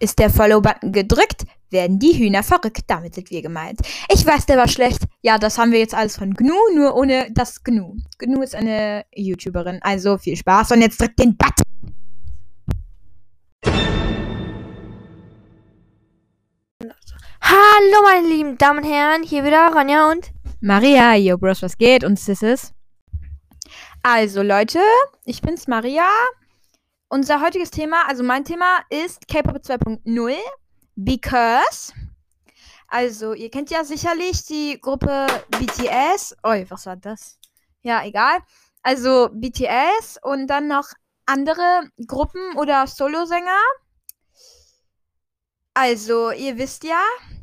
Ist der Follow-Button gedrückt, werden die Hühner verrückt. Damit sind wir gemeint. Ich weiß, der war schlecht. Ja, das haben wir jetzt alles von Gnu, nur ohne das Gnu. Gnu ist eine YouTuberin. Also viel Spaß und jetzt drückt den Button. Hallo meine lieben Damen und Herren, hier wieder Ronja und Maria, yo Bros, was geht? Und Sisses. Also Leute, ich bin's Maria. Unser heutiges Thema, also mein Thema ist K-Pop 2.0 because also ihr kennt ja sicherlich die Gruppe BTS. Oh, was war das? Ja, egal. Also BTS und dann noch andere Gruppen oder Solosänger. Also, ihr wisst ja,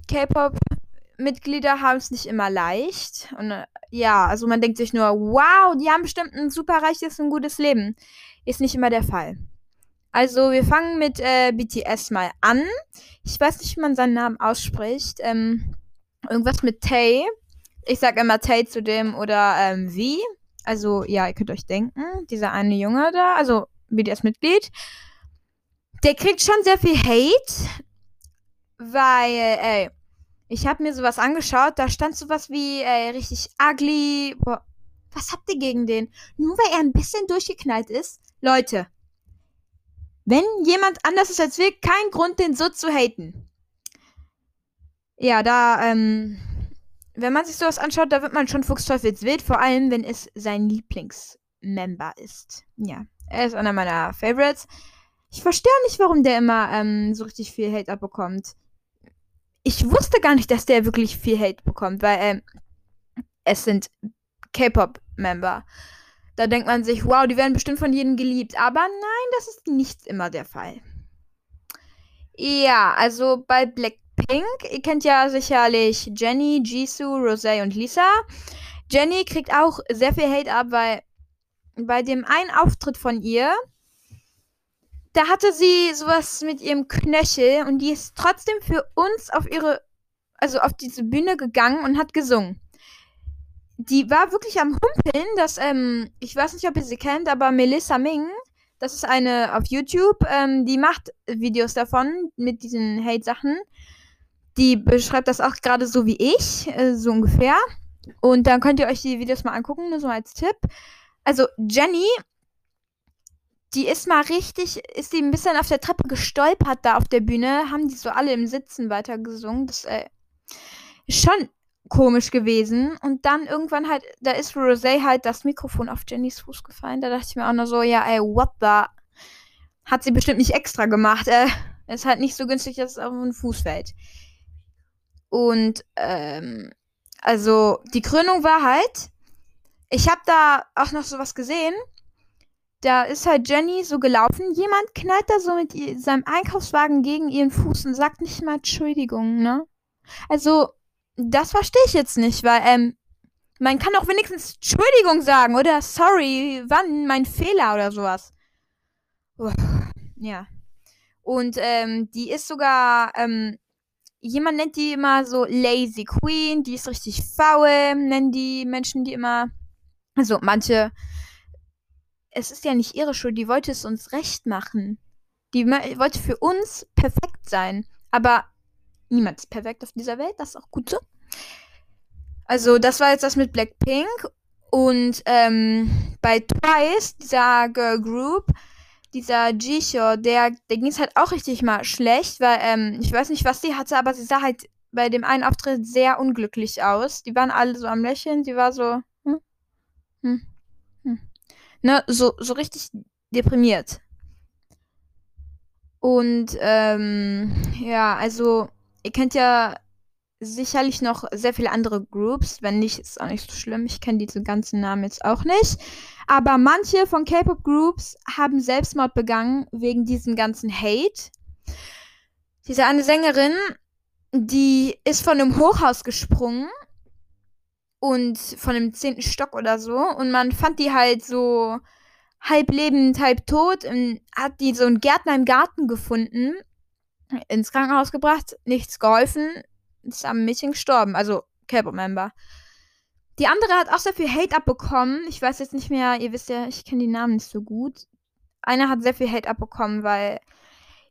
K-Pop-Mitglieder haben es nicht immer leicht. Und äh, ja, also man denkt sich nur, wow, die haben bestimmt ein super reiches und gutes Leben. Ist nicht immer der Fall. Also, wir fangen mit äh, BTS mal an. Ich weiß nicht, wie man seinen Namen ausspricht. Ähm, irgendwas mit Tay. Ich sag immer Tay zu dem oder ähm, wie. Also, ja, ihr könnt euch denken, dieser eine Junge da, also BTS-Mitglied, der kriegt schon sehr viel Hate, weil, ey, ich habe mir sowas angeschaut, da stand sowas wie, ey, richtig ugly. Boah, was habt ihr gegen den? Nur weil er ein bisschen durchgeknallt ist? Leute, wenn jemand anders ist als wir, kein Grund, den so zu haten. Ja, da, ähm, wenn man sich sowas anschaut, da wird man schon fuchsteufelswild, vor allem, wenn es sein Lieblingsmember ist. Ja, er ist einer meiner Favorites. Ich verstehe nicht, warum der immer ähm, so richtig viel Hate abbekommt. Ich wusste gar nicht, dass der wirklich viel Hate bekommt, weil ähm, es sind K-Pop-Member. Da denkt man sich, wow, die werden bestimmt von jedem geliebt. Aber nein, das ist nicht immer der Fall. Ja, also bei Blackpink, ihr kennt ja sicherlich Jenny, Jisoo, Rosé und Lisa. Jenny kriegt auch sehr viel Hate ab, weil bei dem einen Auftritt von ihr, da hatte sie sowas mit ihrem Knöchel und die ist trotzdem für uns auf ihre, also auf diese Bühne gegangen und hat gesungen die war wirklich am Humpeln, dass, ähm, ich weiß nicht, ob ihr sie kennt, aber Melissa Ming, das ist eine auf YouTube, ähm, die macht Videos davon mit diesen Hate-Sachen. Die beschreibt das auch gerade so wie ich, äh, so ungefähr. Und dann könnt ihr euch die Videos mal angucken, nur so als Tipp. Also Jenny, die ist mal richtig, ist die ein bisschen auf der Treppe gestolpert da auf der Bühne, haben die so alle im Sitzen weitergesungen. Das äh, schon komisch gewesen. Und dann irgendwann halt, da ist Rosé halt das Mikrofon auf Jennys Fuß gefallen. Da dachte ich mir auch nur so, ja, ey, what the? Hat sie bestimmt nicht extra gemacht. Äh, ist halt nicht so günstig, dass es auf den Fuß fällt. Und, ähm, also, die Krönung war halt, ich habe da auch noch sowas gesehen. Da ist halt Jenny so gelaufen. Jemand knallt da so mit seinem Einkaufswagen gegen ihren Fuß und sagt nicht mal Entschuldigung, ne? Also, das verstehe ich jetzt nicht, weil, ähm, man kann auch wenigstens Entschuldigung sagen oder sorry, wann, mein Fehler oder sowas. Uff, ja. Und, ähm, die ist sogar, ähm, jemand nennt die immer so Lazy Queen, die ist richtig faul, nennen die Menschen die immer. Also, manche. Es ist ja nicht ihre Schuld, die wollte es uns recht machen. Die wollte für uns perfekt sein. Aber niemand ist perfekt auf dieser Welt, das ist auch gut so. Also, das war jetzt das mit Blackpink. Und ähm, bei Twice, dieser Girl Group, dieser Jisho, der, der ging es halt auch richtig mal schlecht, weil ähm, ich weiß nicht, was sie hatte, aber sie sah halt bei dem einen Auftritt sehr unglücklich aus. Die waren alle so am Lächeln, sie war so, hm, hm, hm. ne, so, so richtig deprimiert. Und ähm, ja, also ihr kennt ja sicherlich noch sehr viele andere Groups. Wenn nicht, ist auch nicht so schlimm. Ich kenne diese ganzen Namen jetzt auch nicht. Aber manche von K-Pop-Groups haben Selbstmord begangen wegen diesem ganzen Hate. Diese eine Sängerin, die ist von einem Hochhaus gesprungen und von einem zehnten Stock oder so. Und man fand die halt so halb lebend, halb tot. Und hat die so einen Gärtner im Garten gefunden, ins Krankenhaus gebracht, nichts geholfen ist am Mädchen gestorben. Also K-Pop-Member. Die andere hat auch sehr viel Hate abbekommen. Ich weiß jetzt nicht mehr, ihr wisst ja, ich kenne die Namen nicht so gut. Einer hat sehr viel Hate abbekommen, weil,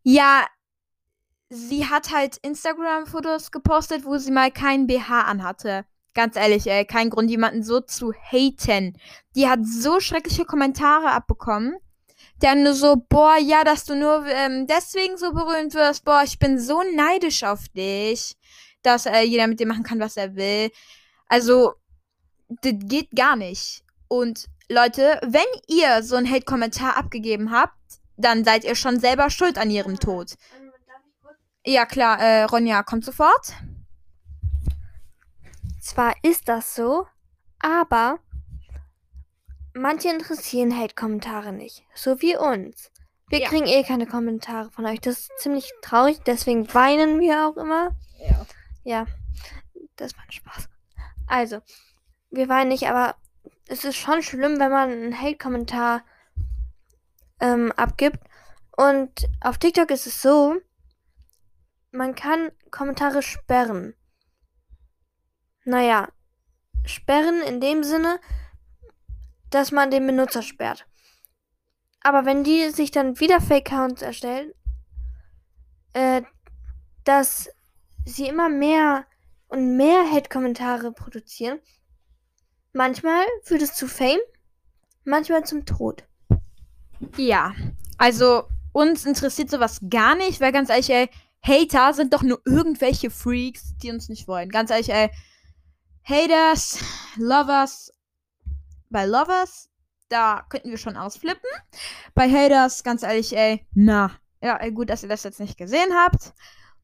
ja, sie hat halt Instagram-Fotos gepostet, wo sie mal kein BH anhatte. Ganz ehrlich, ey, kein Grund, jemanden so zu haten. Die hat so schreckliche Kommentare abbekommen. Der nur so, boah, ja, dass du nur ähm, deswegen so berühmt wirst. Boah, ich bin so neidisch auf dich, dass äh, jeder mit dir machen kann, was er will. Also, das geht gar nicht. Und Leute, wenn ihr so einen Hate-Kommentar abgegeben habt, dann seid ihr schon selber schuld an ihrem Tod. Ja, klar, äh, Ronja kommt sofort. Zwar ist das so, aber manche interessieren Hate-Kommentare nicht. So wie uns. Wir Ja. kriegen eh keine Kommentare von euch. Das ist ziemlich traurig, deswegen weinen wir auch immer. Ja. Ja, das war ein Spaß. Also, wir weinen nicht, aber es ist schon schlimm, wenn man einen Hate-Kommentar ähm, abgibt. Und auf TikTok ist es so, man kann Kommentare sperren. Naja, sperren in dem Sinne, dass man den Benutzer sperrt. Aber wenn die sich dann wieder Fake-Accounts erstellen, äh, dass sie immer mehr und mehr Hate-Kommentare produzieren, manchmal führt es zu Fame, manchmal zum Tod. Ja, also uns interessiert sowas gar nicht, weil ganz ehrlich, ey, Hater sind doch nur irgendwelche Freaks, die uns nicht wollen. Ganz ehrlich, ey, Haters, Lovers, bei Lovers, da könnten wir schon ausflippen. Bei Haters, ganz ehrlich, ey, na. Ja, ey, gut, dass ihr das jetzt nicht gesehen habt.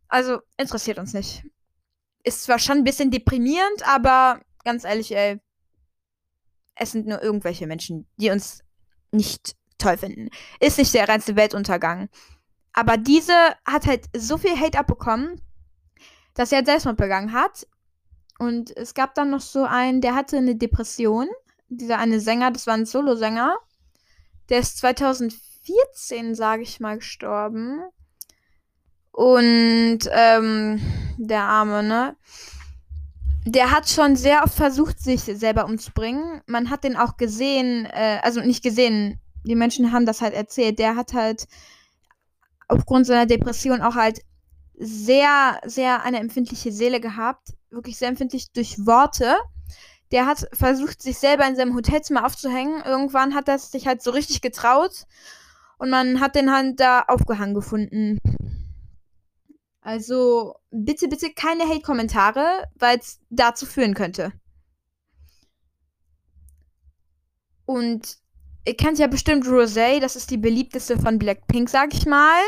Also, interessiert uns nicht. Ist zwar schon ein bisschen deprimierend, aber ganz ehrlich, ey, es sind nur irgendwelche Menschen, die uns nicht toll finden. Ist nicht der reinste Weltuntergang. Aber diese hat halt so viel Hate abbekommen, dass er halt Selbstmord begangen hat. Und es gab dann noch so einen, der hatte eine Depression. Dieser eine Sänger, das war ein Solosänger. Der ist 2014, sage ich mal, gestorben. Und ähm, der Arme, ne? Der hat schon sehr oft versucht, sich selber umzubringen. Man hat den auch gesehen, äh, also nicht gesehen, die Menschen haben das halt erzählt. Der hat halt aufgrund seiner Depression auch halt sehr, sehr eine empfindliche Seele gehabt. Wirklich sehr empfindlich durch Worte. Der hat versucht, sich selber in seinem Hotelzimmer aufzuhängen. Irgendwann hat er sich halt so richtig getraut. Und man hat den halt da aufgehangen gefunden. Also bitte, bitte keine Hate-Kommentare, weil es dazu führen könnte. Und ihr kennt ja bestimmt Rosé, das ist die beliebteste von Blackpink, sag ich mal.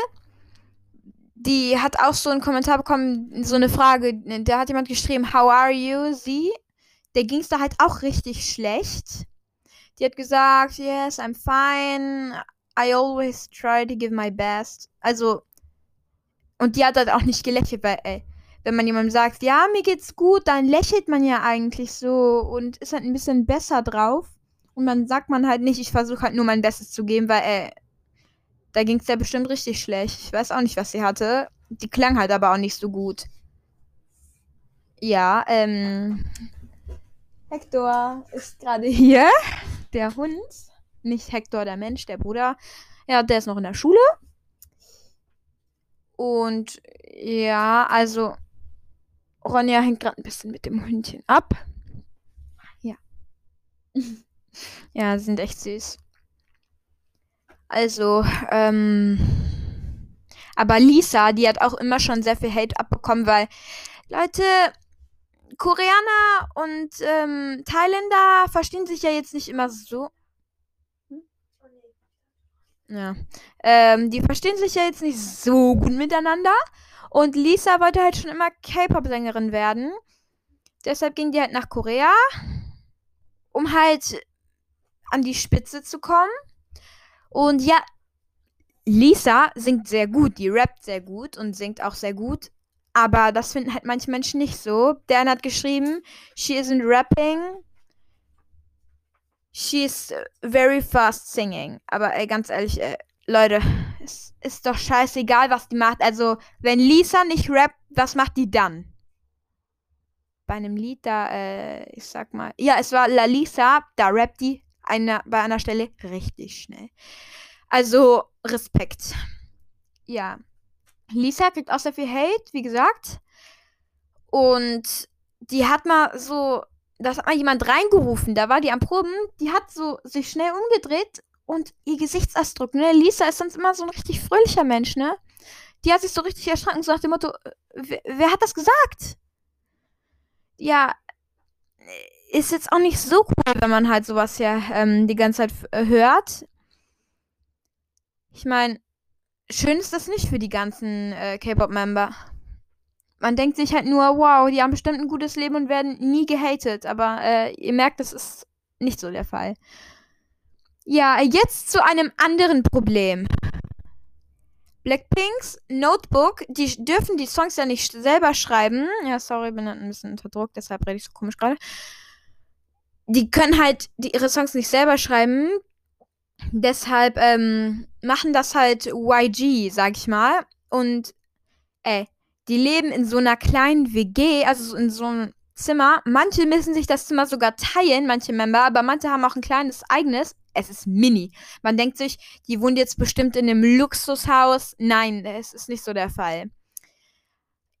Die hat auch so einen Kommentar bekommen, so eine Frage, da hat jemand geschrieben, How are you? Sie. Der ging es da halt auch richtig schlecht. Die hat gesagt, Yes, I'm fine. I always try to give my best. Also, und die hat halt auch nicht gelächelt, weil, ey, wenn man jemandem sagt, ja, mir geht's gut, dann lächelt man ja eigentlich so und ist halt ein bisschen besser drauf. Und dann sagt man halt nicht, ich versuche halt nur mein Bestes zu geben, weil, ey, da ging's ja bestimmt richtig schlecht. Ich weiß auch nicht, was sie hatte. Die klang halt aber auch nicht so gut. Ja, ähm. Hector ist gerade hier. Der Hund. Nicht Hector, der Mensch, der Bruder. Ja, der ist noch in der Schule. Und ja, also Ronja hängt gerade ein bisschen mit dem Hündchen ab. Ja. ja, sind echt süß. Also, ähm. Aber Lisa, die hat auch immer schon sehr viel Hate abbekommen, weil, Leute, Koreaner und ähm, Thailänder verstehen sich ja jetzt nicht immer so. Ja. Ähm, die verstehen sich ja jetzt nicht so gut miteinander. Und Lisa wollte halt schon immer K-Pop-Sängerin werden. Deshalb ging die halt nach Korea, um halt an die Spitze zu kommen. Und ja, Lisa singt sehr gut, die rappt sehr gut und singt auch sehr gut. Aber das finden halt manche Menschen nicht so. Der hat geschrieben, she isn't rapping, she's very fast singing. Aber ey, ganz ehrlich, ey, Leute, es ist doch scheißegal, was die macht. Also, wenn Lisa nicht rappt, was macht die dann? Bei einem Lied, da, äh, ich sag mal. Ja, es war La Lisa, da rappt die eine, bei einer Stelle richtig schnell. Also, Respekt. Ja. Lisa kriegt auch sehr viel Hate, wie gesagt. Und die hat mal so, das hat mal jemand reingerufen, da war die am Proben, die hat so sich schnell umgedreht und ihr Gesichtsausdruck, ne? Lisa ist sonst immer so ein richtig fröhlicher Mensch, ne? Die hat sich so richtig erschrocken, so nach dem Motto, wer, wer hat das gesagt? Ja, ist jetzt auch nicht so cool, wenn man halt sowas ja ähm, die ganze Zeit hört. Ich meine, schön ist das nicht für die ganzen äh, K-Pop-Member. Man denkt sich halt nur, wow, die haben bestimmt ein gutes Leben und werden nie gehatet. Aber äh, ihr merkt, das ist nicht so der Fall. Ja, jetzt zu einem anderen Problem. Blackpinks Notebook, die dürfen die Songs ja nicht selber schreiben. Ja, sorry, bin ein bisschen unter Druck, deshalb rede ich so komisch gerade. Die können halt die, ihre Songs nicht selber schreiben. Deshalb ähm, machen das halt YG, sag ich mal. Und, ey, die leben in so einer kleinen WG, also in so einem Zimmer. Manche müssen sich das Zimmer sogar teilen, manche Member, aber manche haben auch ein kleines eigenes. Es ist mini. Man denkt sich, die wohnt jetzt bestimmt in einem Luxushaus. Nein, es ist nicht so der Fall.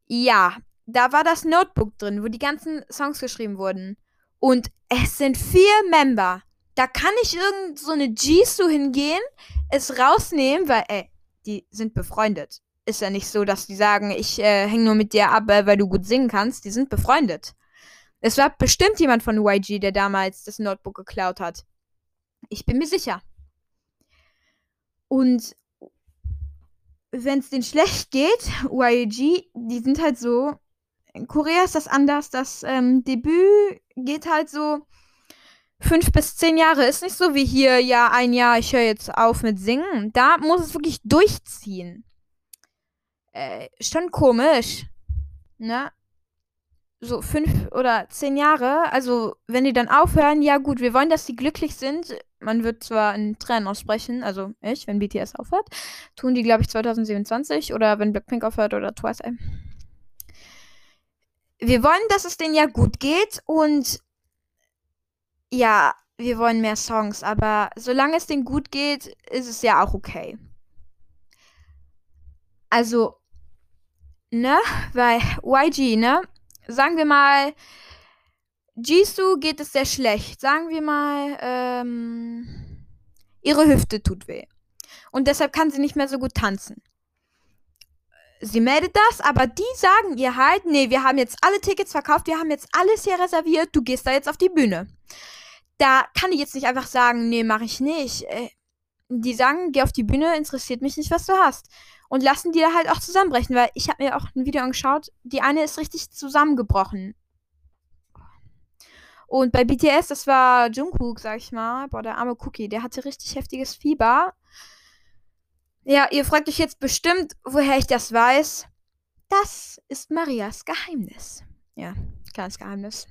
Ja, da war das Notebook drin, wo die ganzen Songs geschrieben wurden. Und es sind vier Member. Da kann ich irgend so eine Jisoo hingehen, es rausnehmen, weil, ey, die sind befreundet. Ist ja nicht so, dass die sagen, ich äh, hänge nur mit dir ab, äh, weil du gut singen kannst. Die sind befreundet. Es war bestimmt jemand von YG, der damals das Notebook geklaut hat. Ich bin mir sicher. Und wenn es denen schlecht geht, YG, die sind halt so. In Korea ist das anders. Das ähm, Debüt geht halt so fünf bis zehn Jahre. Ist nicht so wie hier, ja, ein Jahr, ich höre jetzt auf mit Singen. Da muss es wirklich durchziehen. Äh, schon komisch. Ne? so fünf oder zehn Jahre, also wenn die dann aufhören, ja gut, wir wollen, dass sie glücklich sind. Man wird zwar in Tränen aussprechen, also ich, wenn BTS aufhört, tun die, glaube ich, 2027 oder wenn Blackpink aufhört oder Twice. Wir wollen, dass es denen ja gut geht und ja, wir wollen mehr Songs, aber solange es denen gut geht, ist es ja auch okay. Also, ne, weil YG, ne, sagen wir mal, Jisoo geht es sehr schlecht. Sagen wir mal, ähm, ihre Hüfte tut weh. Und deshalb kann sie nicht mehr so gut tanzen. Sie meldet das, aber die sagen ihr halt, nee, wir haben jetzt alle Tickets verkauft, wir haben jetzt alles hier reserviert, du gehst da jetzt auf die Bühne. Da kann ich jetzt nicht einfach sagen, nee, mach ich nicht. Äh, die sagen, geh auf die Bühne, interessiert mich nicht, was du hast und lassen die da halt auch zusammenbrechen, weil ich habe mir auch ein Video angeschaut, die eine ist richtig zusammengebrochen. Und bei BTS, das war Jungkook, sag ich mal, boah, der arme Cookie, der hatte richtig heftiges Fieber. Ja, ihr fragt euch jetzt bestimmt, woher ich das weiß. Das ist Marias Geheimnis. Ja, kleines Geheimnis.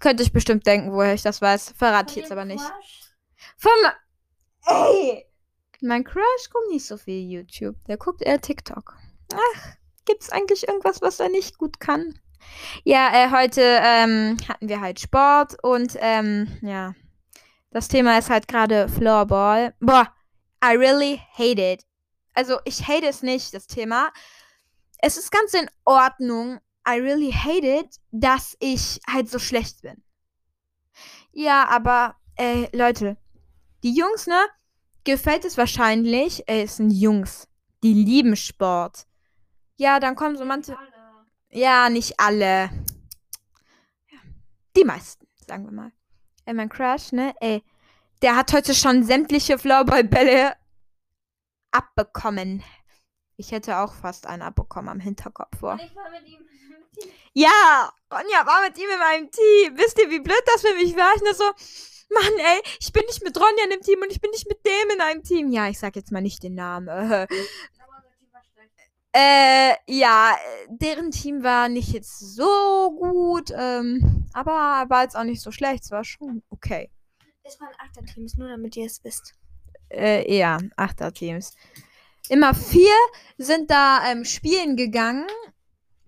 Könnt euch bestimmt denken, woher ich das weiß. Verrate ich jetzt aber nicht. Von. Ey! Mein Crush guckt nicht so viel YouTube. Der guckt eher TikTok. Ach, gibt's eigentlich irgendwas, was er nicht gut kann? Ja, äh, heute ähm, hatten wir halt Sport und ähm, ja. Das Thema ist halt gerade Floorball. Boah, I really hate it. Also, ich hate es nicht, das Thema. Es ist ganz in Ordnung. I really hate it, dass ich halt so schlecht bin. Ja, aber, äh, Leute, die Jungs, ne? gefällt es wahrscheinlich, es sind Jungs, die lieben Sport. Ja, dann kommen so manche. Ja, nicht alle. Die meisten, sagen wir mal. Ey, mein Crush, ne? Ey, der hat heute schon sämtliche Floorball-Bälle abbekommen. Ich hätte auch fast einen abbekommen am Hinterkopf vor. Ich war mit ihm. Ja, Ronja war mit ihm in meinem Team. Wisst ihr, wie blöd das für mich war? Ich nur so, Mann, ey, ich bin nicht mit Ronja in einem Team und ich bin nicht mit dem in einem Team. Ja, ich sag jetzt mal nicht den Namen. Äh, ja, deren Team war nicht jetzt so gut, ähm, aber war jetzt auch nicht so schlecht. Es war schon okay. Es waren Achterteams, nur damit ihr es wisst. Äh, ja, Achterteams. Immer vier sind da ähm, spielen gegangen.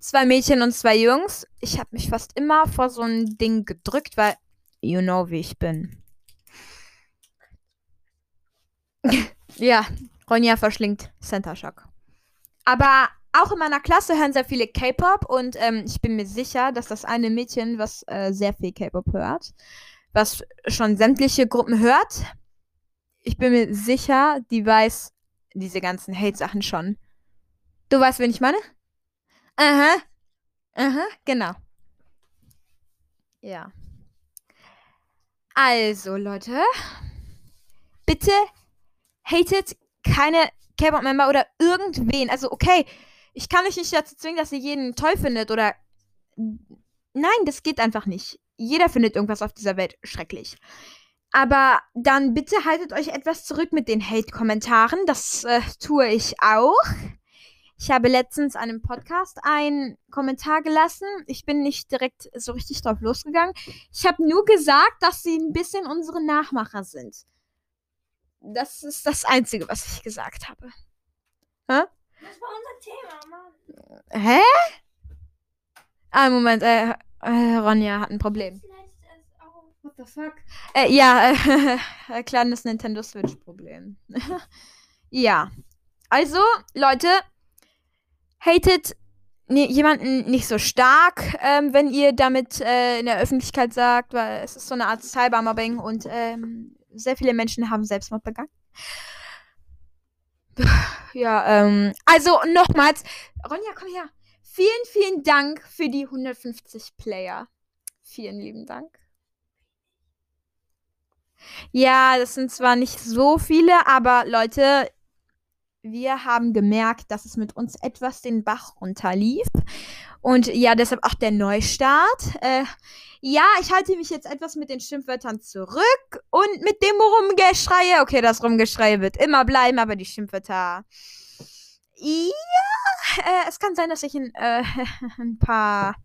Zwei Mädchen und zwei Jungs. Ich habe mich fast immer vor so ein Ding gedrückt, weil You know, wie ich bin. ja, Ronja verschlingt Center Shock. Aber auch in meiner Klasse hören sehr viele K-Pop und ähm, ich bin mir sicher, dass das eine Mädchen, was äh, sehr viel K-Pop hört, was schon sämtliche Gruppen hört, ich bin mir sicher, die weiß diese ganzen Hate-Sachen schon. Du weißt, wen ich meine? Aha. Aha, genau. Ja. Also, Leute. Bitte hatet keine K-Pop-Member oder irgendwen. Also, okay, ich kann euch nicht dazu zwingen, dass ihr jeden toll findet oder. Nein, das geht einfach nicht. Jeder findet irgendwas auf dieser Welt schrecklich. Aber dann bitte haltet euch etwas zurück mit den Hate-Kommentaren. Das äh, tue ich auch. Ich habe letztens einem Podcast einen Kommentar gelassen. Ich bin nicht direkt so richtig drauf losgegangen. Ich habe nur gesagt, dass sie ein bisschen unsere Nachmacher sind. Das ist das Einzige, was ich gesagt habe. Hä? Das war unser Thema, Mann. Hä? Ah, Moment, äh, äh, Ronja hat ein Problem. What the fuck? Äh, ja, äh, kleines Nintendo Switch-Problem. ja. Also, Leute, hatet jemanden nicht so stark, ähm, wenn ihr damit äh, in der Öffentlichkeit sagt, weil es ist so eine Art Cybermobbing und ähm, sehr viele Menschen haben Selbstmord begangen. Ja, ähm, also nochmals, Ronja, komm her. Vielen, vielen Dank für die 150 Player. Vielen lieben Dank. Ja, das sind zwar nicht so viele, aber Leute, wir haben gemerkt, dass es mit uns etwas den Bach runterlief. Und ja, deshalb auch der Neustart. Äh, ja, ich halte mich jetzt etwas mit den Schimpfwörtern zurück und mit dem Rumgeschreie. Okay, das Rumgeschreie wird immer bleiben, aber die Schimpfwörter. Ja, äh, es kann sein, dass ich ein, äh, ein paar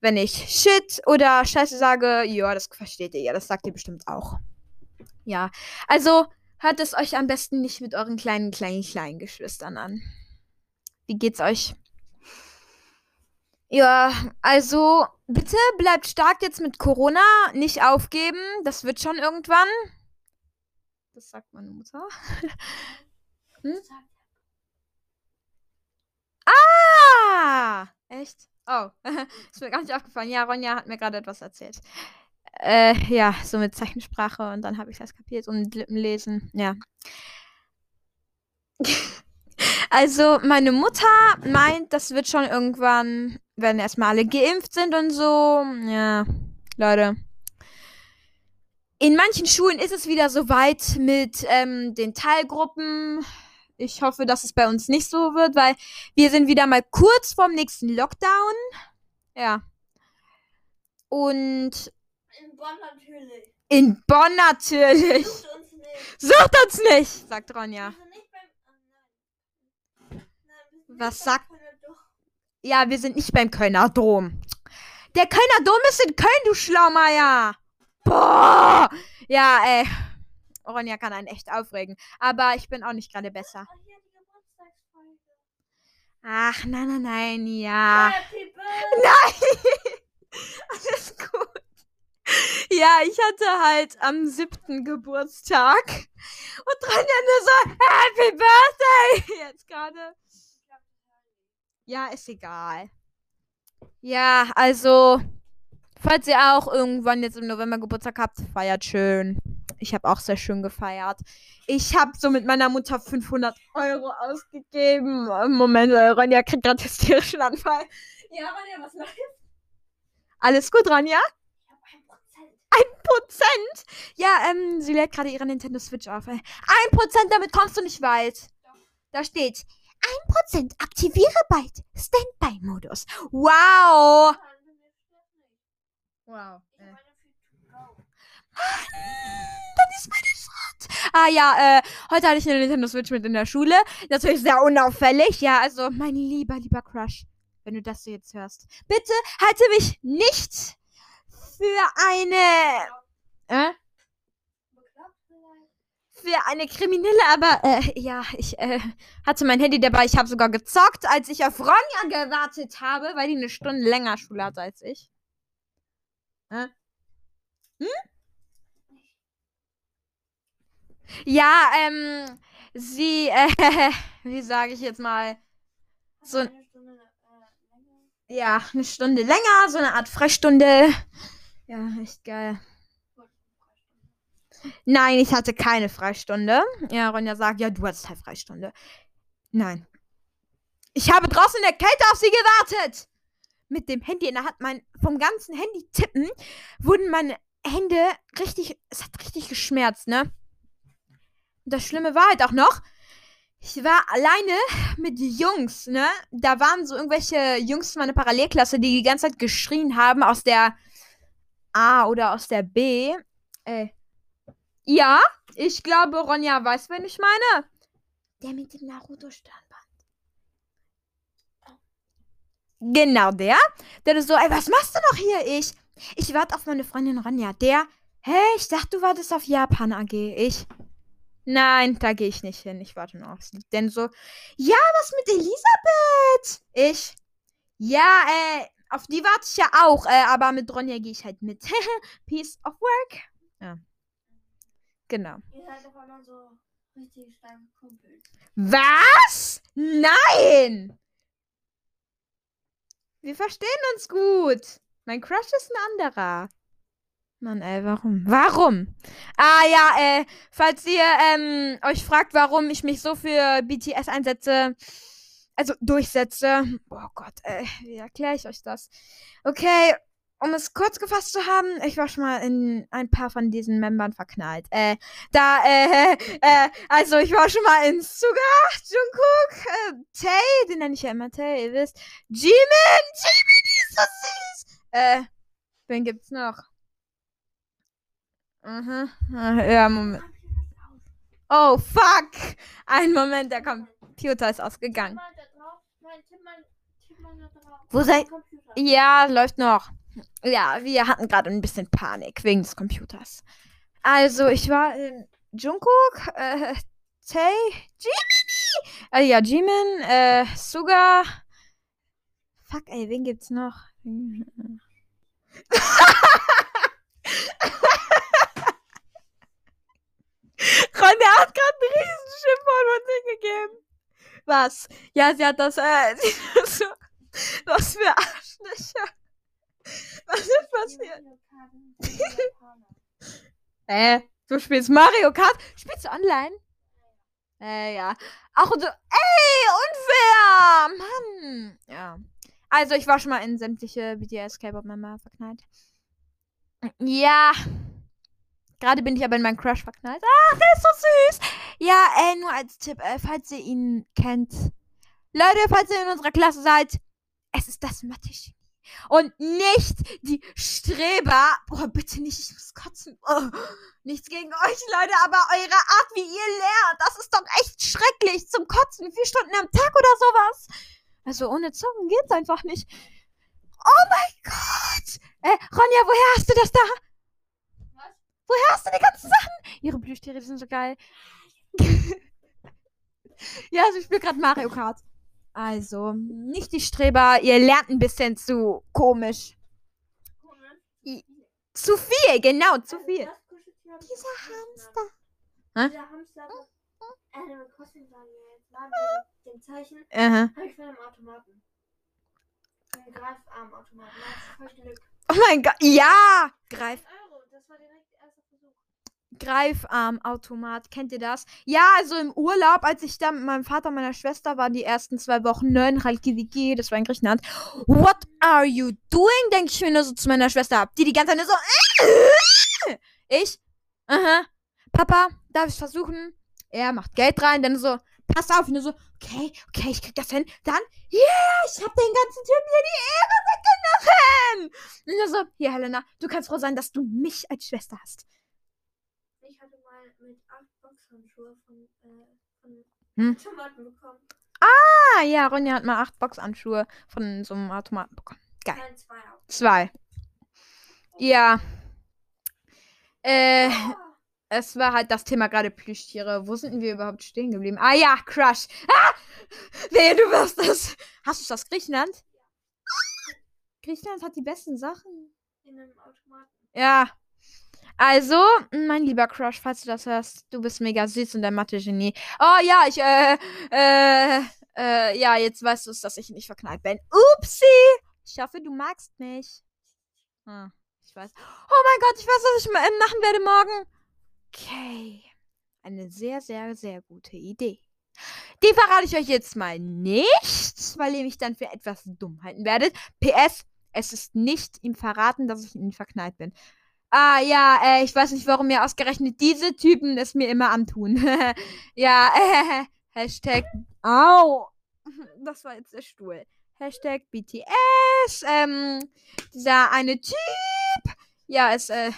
wenn ich Shit oder Scheiße sage, ja, das versteht ihr ja, das sagt ihr bestimmt auch. Ja, also hört es euch am besten nicht mit euren kleinen, kleinen, kleinen Geschwistern an. Wie geht's euch? Ja, also bitte bleibt stark jetzt mit Corona, nicht aufgeben, das wird schon irgendwann. Das sagt meine Mutter. hm? Ah! Echt? Oh, ist mir gar nicht aufgefallen. Ja, Ronja hat mir gerade etwas erzählt. Äh, ja, so mit Zeichensprache und dann habe ich das kapiert und mit Lippenlesen. Ja. also, meine Mutter meint, das wird schon irgendwann, wenn erstmal alle geimpft sind und so. Ja, Leute. In manchen Schulen ist es wieder so weit mit ähm, den Teilgruppen ich hoffe, dass es bei uns nicht so wird, weil wir sind wieder mal kurz vorm nächsten Lockdown. Ja. Und. In Bonn natürlich. In Bonn natürlich. Sucht uns nicht. Sucht uns nicht, sagt Ronja. Oh Was sagt. Ja, wir sind nicht beim Kölner Dom. Der Kölner Dom ist in Köln, du Schlaumeier. Boah. Ja, ey. Ronja kann einen echt aufregen. Aber ich bin auch nicht gerade besser. Ach, nein, nein, nein, ja. Nein! Alles gut. Ja, ich hatte halt am siebten Geburtstag. Und dran Ende so, Happy Birthday! Jetzt gerade. Ja, ist egal. Ja, also, falls ihr auch irgendwann jetzt im November Geburtstag habt, feiert schön. Ich habe auch sehr schön gefeiert. Ich habe so mit meiner Mutter 500 Euro ausgegeben. Moment, äh, Ronja kriegt gerade hysterischen Anfall. Ja, Ronja, was läuft? Alles gut, Ronja? Prozent? Ja, ähm, sie lädt gerade ihre Nintendo Switch auf. Ein Prozent, damit kommst du nicht weit. Da steht, ein Prozent aktiviere bald Standby-Modus. Wow. Wow. Äh. Dann ist meine Schritt. Ah ja, äh, heute hatte ich eine Nintendo Switch mit in der Schule. Natürlich sehr unauffällig. Ja, also mein lieber, lieber Crush, wenn du das so jetzt hörst. Bitte halte mich nicht für eine... Äh? für eine Kriminelle, aber äh, ja, ich äh, hatte mein Handy dabei. Ich habe sogar gezockt, als ich auf Ronja gewartet habe, weil die eine Stunde länger Schule hatte als ich. Äh? Hm? Ja, ähm, sie, äh, wie sage ich jetzt mal, so, Eine Stunde, äh, ja, eine Stunde länger, so eine Art Freistunde. Ja, echt geil. Nein, ich hatte keine Freistunde. Ja, Ronja sagt, ja, du hattest halt Freistunde. Nein. Ich habe draußen in der Kälte auf sie gewartet. Mit dem Handy in der Hand, mein, vom ganzen Handy tippen, wurden meine Hände richtig, es hat richtig geschmerzt, ne? Und das Schlimme war halt auch noch, ich war alleine mit Jungs, ne? Da waren so irgendwelche Jungs von meiner Parallelklasse, die die ganze Zeit geschrien haben aus der A oder aus der B. Äh, ja, ich glaube, Ronja weiß, wen ich meine. Der mit dem Naruto-Stirnband. Genau der. Der ist so, ey, was machst du noch hier? Ich, ich warte auf meine Freundin Ronja. Der, hey, ich dachte, du wartest auf Japan AG. Ich, nein, da gehe ich nicht hin. Ich warte noch auf sie. Denn so, ja, was mit Elisabeth? Ich, ja, äh, auf die warte ich ja auch. Äh, aber mit Ronja gehe ich halt mit. Peace of work. Ja. Genau. Ihr seid auf einmal so richtig starke Kumpels. Was? Nein! Wir verstehen uns gut. Mein Crush ist ein anderer. Mann, ey, warum? Warum? Ah ja, äh, falls ihr ähm, euch fragt, warum ich mich so für BTS einsetze, also durchsetze. Oh Gott, ey, wie erkläre ich euch das? Okay, um es kurz gefasst zu haben, ich war schon mal in ein paar von diesen Membern verknallt. Äh, da, äh, äh, also ich war schon mal in Suga, Jungkook, äh, Tay, den nenne ich ja immer Tay, ihr wisst. Jimin, Jimin, die ist so süß. Äh, wen gibt's noch? Mhm, ja, Moment. Oh, fuck. Ein Moment, der Computer ist ausgegangen. Wo seid- Computer. Ja, läuft noch. Ja, wir hatten gerade ein bisschen Panik wegen des Computers. Also, ich war in Jungkook, äh, Tay, Jiminy, äh, ja, Jimin, äh, Suga. Fuck, ey, wen gibt's noch? Ronja hat gerade einen Riesenschimpfwort von sich gegeben. Was? Ja, sie hat das, äh, so, was für Arschlöcher. Was ist passiert? Äh, du spielst Mario Kart? Spielst du online? Äh, ja. Ach, und so, ey, unfair! Mann! Ja. Also, ich war schon mal in sämtliche BTS K-Pop-Member verknallt. Ja. Gerade bin ich aber in meinen Crush verknallt. Ach, der ist so süß! Ja, äh, nur als Tipp, äh, falls ihr ihn kennt. Leute, falls ihr in unserer Klasse seid, es ist das mathe und nicht die Streber. Boah, bitte nicht, ich muss kotzen. Oh, nichts gegen euch, Leute, aber eure Art, wie ihr lernt, das ist doch echt schrecklich zum Kotzen. Vier Stunden am Tag oder sowas. Also ohne Zocken geht's einfach nicht. Oh mein Gott. Äh, Ronja, woher hast du das da? Was? Woher hast du die ganzen Sachen? Ihre Plüschtiere die sind so geil. ja, sie spielt gerade Mario Kart. Also, nicht die Streber, ihr lernt ein bisschen zu komisch. Komisch. Zu viel, genau, zu viel. das Dieser Hamster. Hä? Dieser Hamster. Äh, Kostüm sagen wir jetzt. Mit dem Zeichen. Aha. Hab ich von einem Automaten. Ein Greifarmautomaten. Da hast du voll Glück. Oh mein Gott, ja! Greif, 1 Euro. Das war direkt der Versuch. Greifarmautomat, kennt ihr das? Ja, also im Urlaub, als ich da mit meinem Vater und meiner Schwester war, die ersten zwei Wochen, ne, in Reykjavik, das war in Griechenland. What are you doing? Denke ich mir nur so zu meiner Schwester. Die die ganze Zeit nur so. Ich? Aha. Papa, darf ich versuchen? Er macht Geld rein, dann so, pass auf, nur so, okay, okay, ich krieg das hin. Dann, yeah, ich hab den ganzen Typen hier die Ehre weggenommen. Und er so, hier, Helena, du kannst froh sein, dass du mich als Schwester hast. Ich hatte mal mit 8 Boxhandschuhe von, äh, von Hm. Automaten bekommen. Ah, ja, Ronja hat mal acht Boxhandschuhe von so einem Automaten bekommen. Geil. Nein, zwei auch. Zwei. Ja. Äh, Ah, es war halt das Thema gerade Plüschtiere. Wo sind wir überhaupt stehen geblieben? Ah ja, Crush. Ah! Wehe, du wirst das. Hast du das Griechenland? Griechenland hat die besten Sachen. in einem Automaten. Ja. Also, mein lieber Crush, falls du das hörst, du bist mega süß und der Mathe-Genie. Oh ja, ich, äh, äh, äh, ja, jetzt weißt du es, dass ich nicht verknallt bin. Upsi! Ich hoffe, du magst mich. Hm, ich weiß. Oh mein Gott, ich weiß, was ich ma- machen werde morgen. Okay. Eine sehr, sehr, sehr gute Idee. Die verrate ich euch jetzt mal nicht, weil ihr mich dann für etwas dumm halten werdet. PS, es ist nicht ihm verraten, dass ich in ihn verknallt bin. Ah, ja, äh, ich weiß nicht, warum mir ausgerechnet diese Typen es mir immer antun. ja, äh, Hashtag, au, das war jetzt der Stuhl. Hashtag BTS, ähm, dieser eine Typ. Ja, es, äh,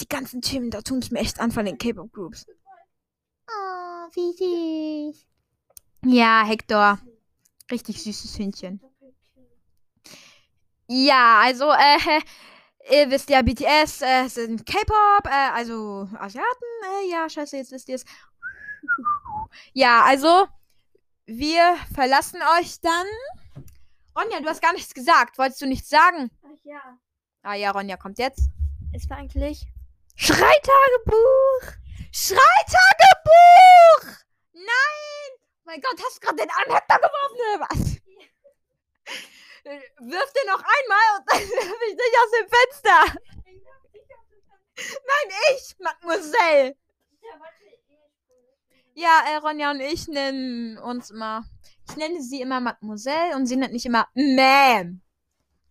die ganzen Typen, da tun es mir echt an von den K-Pop-Groups. Oh, wie süß. Ja, Hector. Richtig süßes Hündchen. Ja, also, äh, ihr wisst ja, BTS äh, sind K-Pop, äh, also Asiaten. Äh, ja, scheiße, jetzt wisst ihr es. Ja, also, wir verlassen euch dann. Ronja, du hast gar nichts gesagt. Wolltest du nichts sagen? Ach ja. Ah ja, Ronja kommt jetzt. Es war eigentlich. Schreitagebuch! Schreitagebuch! Nein! Mein Gott, hast du gerade den Anhänger geworfen oder was? Äh, Wirf den noch einmal und dann wirf ich dich aus dem Fenster. Nein, ich, Mademoiselle. Ja, äh, Ronja und ich nennen uns immer. Ich nenne sie immer Mademoiselle und sie nennt mich immer Ma'am.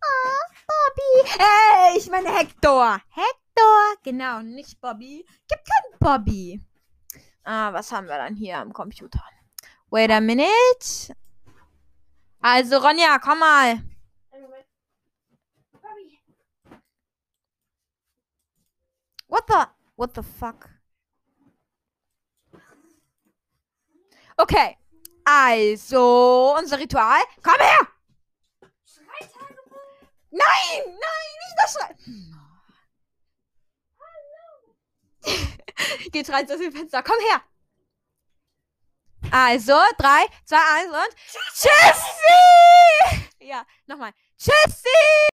Ah, Bobby. Hey, ich meine Hector. Hector. Genau, nicht Bobby. Gibt keinen Bobby. Ah, was haben wir dann hier am Computer? Wait a minute. Also, Ronja, komm mal. What the? What the fuck? Okay. Also, unser Ritual. Komm her! Nein! Nein, nicht das Schrei. Geht rein aus dem Fenster. Komm her! Also, drei, zwei, eins und. Tschüssi! Ja, nochmal. Tschüssi!